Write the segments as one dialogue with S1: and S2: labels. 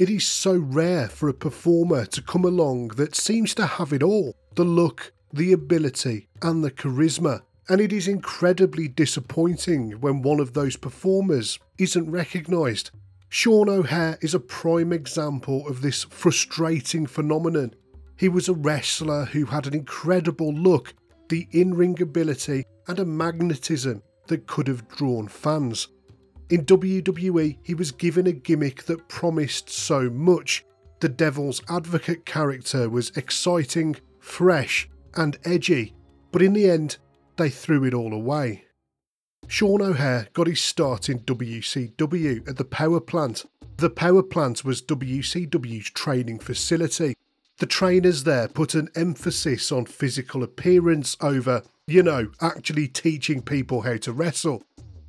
S1: It is so rare for a performer to come along that seems to have it all the look, the ability, and the charisma. And it is incredibly disappointing when one of those performers isn't recognised. Sean O'Haire is a prime example of this frustrating phenomenon. He was a wrestler who had an incredible look, the in ring ability, and a magnetism that could have drawn fans. In WWE, he was given a gimmick that promised so much. The Devil's Advocate character was exciting, fresh, and edgy, but in the end, they threw it all away. Sean O'Haire got his start in WCW at the Power Plant. The Power Plant was WCW's training facility. The trainers there put an emphasis on physical appearance over, you know, actually teaching people how to wrestle.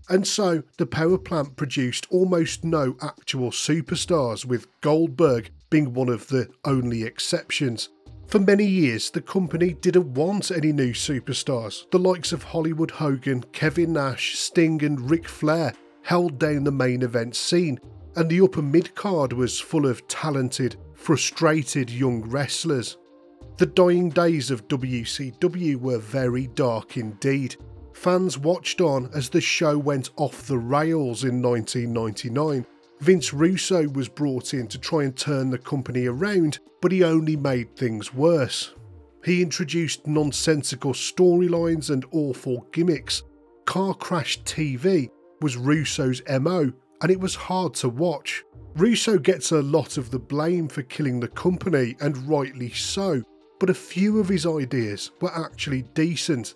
S1: And so the power plant produced almost no actual superstars, with Goldberg being one of the only exceptions. For many years, the company didn't want any new superstars. The likes of Hollywood Hogan, Kevin Nash, Sting, and Ric Flair held down the main event scene, and the upper mid card was full of talented, frustrated young wrestlers. The dying days of WCW were very dark indeed. Fans watched on as the show went off the rails in 1999 Vince Russo was brought in to try and turn the company around, but he only made things worse. He introduced nonsensical storylines and awful gimmicks. Car Crash TV was Russo's MO, and it was hard to watch. Russo gets a lot of the blame for killing the company, and rightly so, but a few of his ideas were actually decent.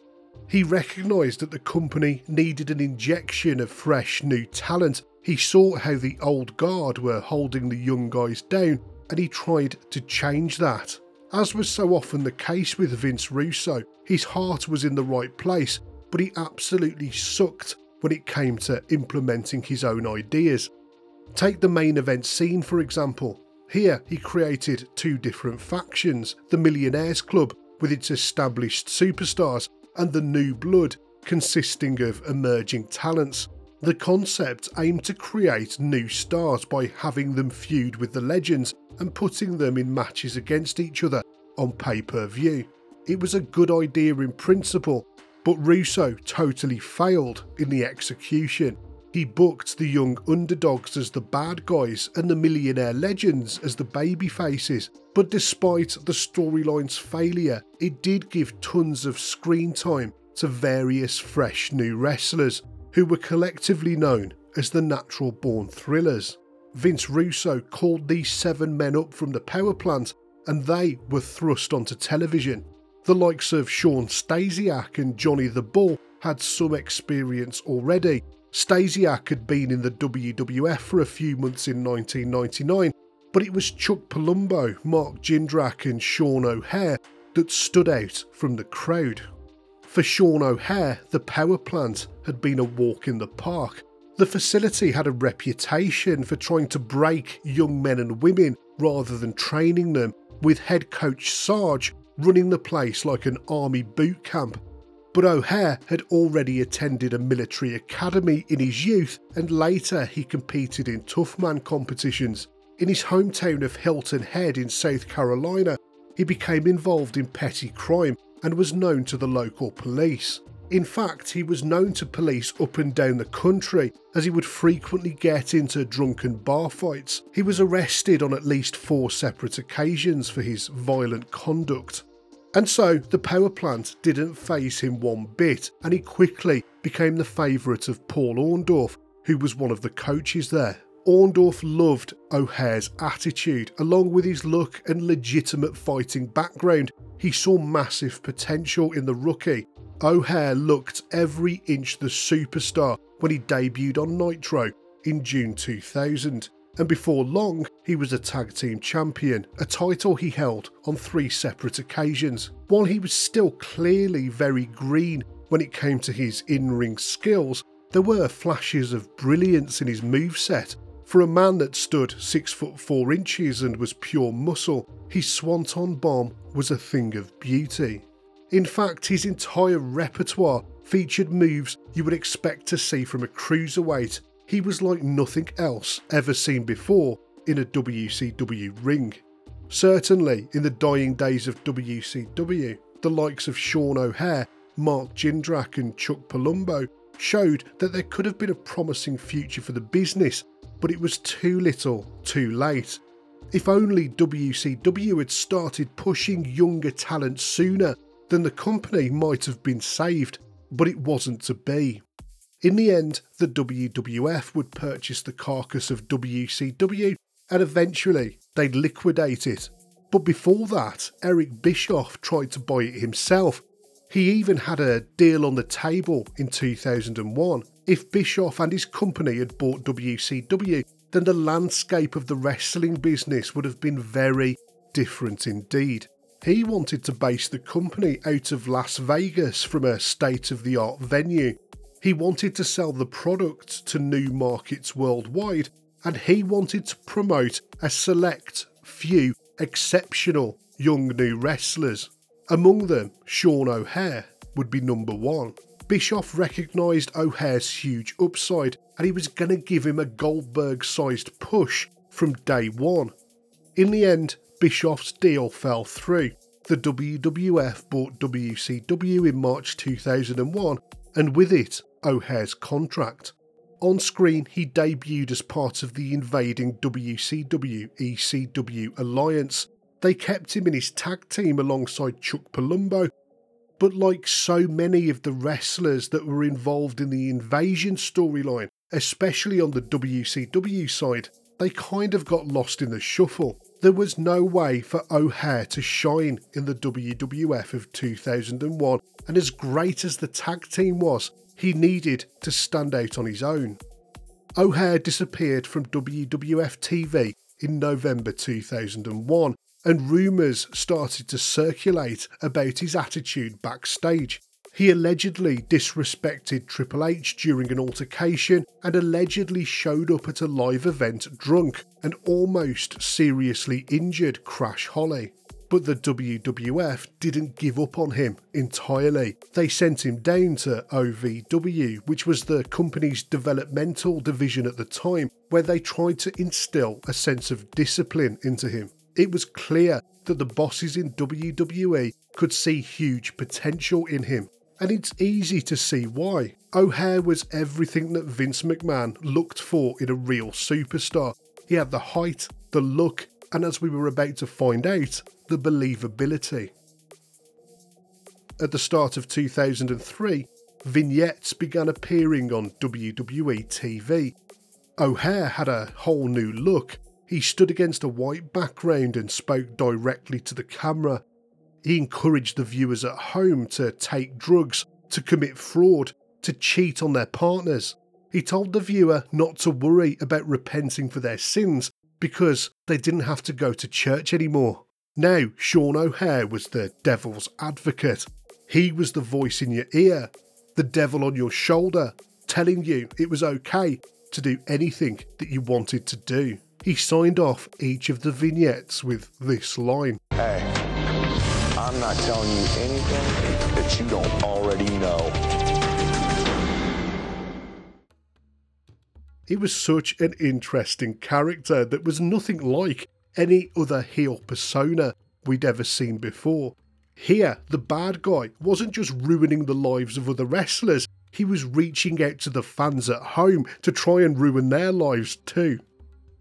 S1: He recognised that the company needed an injection of fresh new talent he saw how the old guard were holding the young guys down and he tried to change that. As was so often the case with Vince Russo, his heart was in the right place, but he absolutely sucked when it came to implementing his own ideas. Take the main event scene, for example. Here, he created two different factions the Millionaires Club, with its established superstars, and the New Blood, consisting of emerging talents. The concept aimed to create new stars by having them feud with the legends and putting them in matches against each other on pay per view. It was a good idea in principle, but Russo totally failed in the execution. He booked the young underdogs as the bad guys and the millionaire legends as the baby faces. But despite the storyline's failure, it did give tons of screen time to various fresh new wrestlers who were collectively known as the Natural Born Thrillers. Vince Russo called these seven men up from the power plant and they were thrust onto television. The likes of Shawn Stasiak and Johnny the Bull had some experience already. Stasiak had been in the WWF for a few months in 1999, but it was Chuck Palumbo, Mark Jindrak, and Sean O'Haire that stood out from the crowd. For Sean O'Haire, the power plant had been a walk in the park. The facility had a reputation for trying to break young men and women rather than training them, with head coach Sarge running the place like an army boot camp. But O'Haire had already attended a military academy in his youth and later he competed in Toughman competitions. In his hometown of Hilton Head in South Carolina, he became involved in petty crime and was known to the local police. In fact, he was known to police up and down the country as he would frequently get into drunken bar fights. He was arrested on at least four separate occasions for his violent conduct. And so the power plant didn't faze him one bit, and he quickly became the favourite of Paul Orndorff, who was one of the coaches there. Orndorff loved O'Haire's attitude, along with his look and legitimate fighting background, he saw massive potential in the rookie. O'Haire looked every inch the superstar when he debuted on Nitro in June 2000, and before long, he was a tag team champion, a title he held on three separate occasions. While he was still clearly very green when it came to his in ring skills, there were flashes of brilliance in his moveset for a man that stood 6 foot 4 inches and was pure muscle, his swanton bomb was a thing of beauty. In fact, his entire repertoire featured moves you would expect to see from a cruiserweight. He was like nothing else ever seen before, in a WCW ring. Certainly, in the dying days of WCW, the likes of Sean O'Haire, Mark Jindrak, and Chuck Palumbo showed that there could have been a promising future for the business, but it was too little, too late. If only WCW had started pushing younger talent sooner, then the company might have been saved, but it wasn't to be. In the end, the WWF would purchase the carcass of WCW and eventually they'd liquidate it. But before that, Eric Bischoff tried to buy it himself. He even had a deal on the table in 2001. If Bischoff and his company had bought WCW, then the landscape of the wrestling business would have been very different indeed. He wanted to base the company out of Las Vegas from a state of the art venue. He wanted to sell the product to new markets worldwide, and he wanted to promote a select few exceptional young new wrestlers. Among them, Sean O'Haire would be number one. Bischoff recognised O'Haire's huge upside and he was going to give him a Goldberg sized push from day one. In the end, Bischoff's deal fell through. The WWF bought WCW in March 2001, and with it, O'Haire's contract. On screen, he debuted as part of the invading WCW ECW alliance. They kept him in his tag team alongside Chuck Palumbo, but like so many of the wrestlers that were involved in the invasion storyline, especially on the WCW side, they kind of got lost in the shuffle. There was no way for O'Haire to shine in the WWF of 2001, and as great as the tag team was, he needed to stand out on his own. O'Haire disappeared from WWF TV in November 2001, and rumours started to circulate about his attitude backstage. He allegedly disrespected Triple H during an altercation and allegedly showed up at a live event drunk and almost seriously injured Crash Holly. But the WWF didn't give up on him entirely. They sent him down to OVW, which was the company's developmental division at the time, where they tried to instill a sense of discipline into him. It was clear that the bosses in WWE could see huge potential in him and it's easy to see why. O'Haire was everything that Vince McMahon looked for in a real superstar. He had the height, the look, and as we were about to find out, the believability. At the start of 2003, vignettes began appearing on WWE TV. O'Haire had a whole new look. He stood against a white background and spoke directly to the camera, he encouraged the viewers at home to take drugs, to commit fraud, to cheat on their partners. He told the viewer not to worry about repenting for their sins because they didn't have to go to church anymore. Now, Sean O'Haire was the devil's advocate. He was the voice in your ear, the devil on your shoulder, telling you it was okay to do anything that you wanted to do. He signed off each of the vignettes with this line.
S2: I'm not telling you anything that you don't already know.
S1: He was such an interesting character that was nothing like any other heel persona we'd ever seen before. Here, the bad guy wasn't just ruining the lives of other wrestlers, he was reaching out to the fans at home to try and ruin their lives too.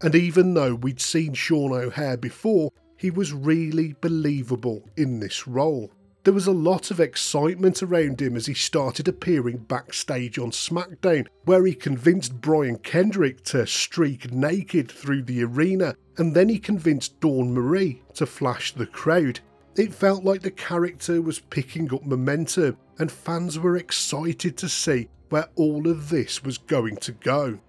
S1: And even though we'd seen Sean O'Haire before, he was really believable in this role. There was a lot of excitement around him as he started appearing backstage on SmackDown, where he convinced Brian Kendrick to streak naked through the arena, and then he convinced Dawn Marie to flash the crowd. It felt like the character was picking up momentum, and fans were excited to see where all of this was going to go.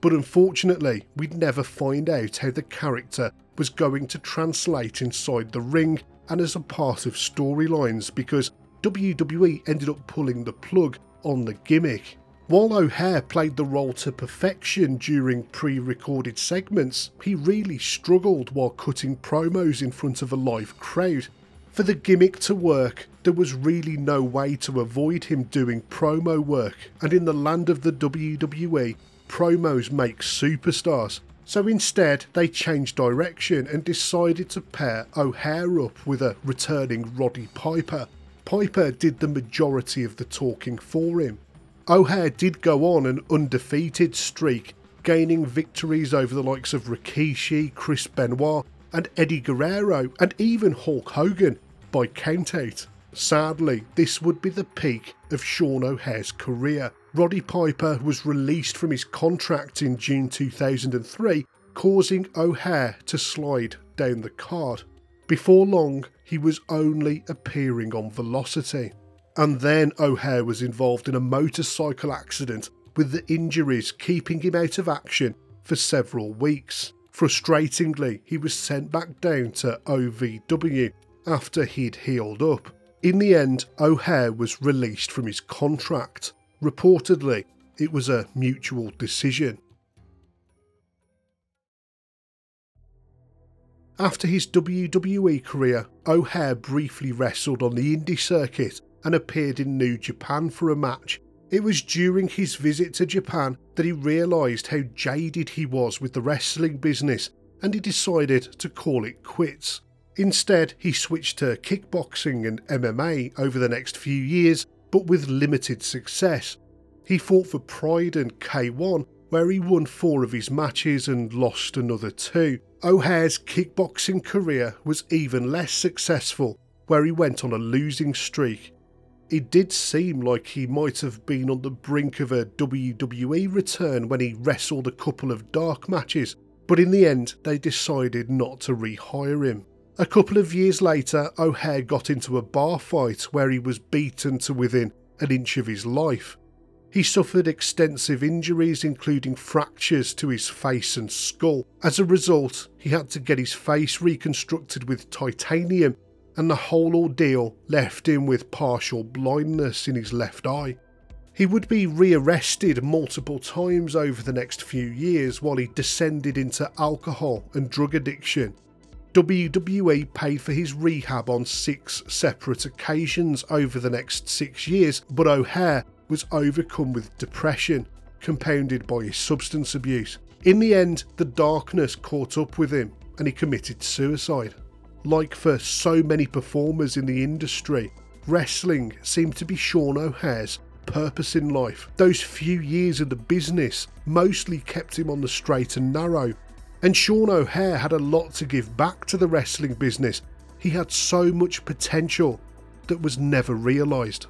S1: But unfortunately, we'd never find out how the character was going to translate inside the ring and as a part of storylines because WWE ended up pulling the plug on the gimmick. While O'Haire played the role to perfection during pre recorded segments, he really struggled while cutting promos in front of a live crowd. For the gimmick to work, there was really no way to avoid him doing promo work, and in the land of the WWE, promos make superstars, So instead, they changed direction and decided to pair O'Haire up with a returning Roddy Piper. Piper did the majority of the talking for him. O'Haire did go on an undefeated streak, gaining victories over the likes of Rikishi, Chris Benoit, and Eddie Guerrero, and even Hulk Hogan by countout. Sadly, this would be the peak of Sean O'Haire's career. Roddy Piper was released from his contract in June 2003, causing O'Haire to slide down the card. Before long, he was only appearing on Velocity. And then O'Haire was involved in a motorcycle accident, with the injuries keeping him out of action for several weeks. Frustratingly, he was sent back down to OVW after he'd healed up. In the end, O'Haire was released from his contract. Reportedly, it was a mutual decision. After his WWE career, O'Haire briefly wrestled on the indie circuit and appeared in New Japan for a match. It was during his visit to Japan that he realised how jaded he was with the wrestling business and he decided to call it quits. Instead, he switched to kickboxing and MMA over the next few years, but with limited success. He fought for Pride and K1, where he won four of his matches and lost another two. O'Haire's kickboxing career was even less successful, where he went on a losing streak. It did seem like he might have been on the brink of a WWE return when he wrestled a couple of dark matches, but in the end, they decided not to rehire him. A couple of years later, O'Haire got into a bar fight where he was beaten to within an inch of his life. He suffered extensive injuries, including fractures to his face and skull. As a result, he had to get his face reconstructed with titanium, and the whole ordeal left him with partial blindness in his left eye. He would be rearrested multiple times over the next few years while he descended into alcohol and drug addiction WWE paid for his rehab on six separate occasions over the next six years, but O'Haire was overcome with depression, compounded by his substance abuse. In the end, the darkness caught up with him and he committed suicide. Like for so many performers in the industry, wrestling seemed to be Sean O'Haire's purpose in life. Those few years of the business mostly kept him on the straight and narrow, and Sean O'Haire had a lot to give back to the wrestling business. He had so much potential that was never realised.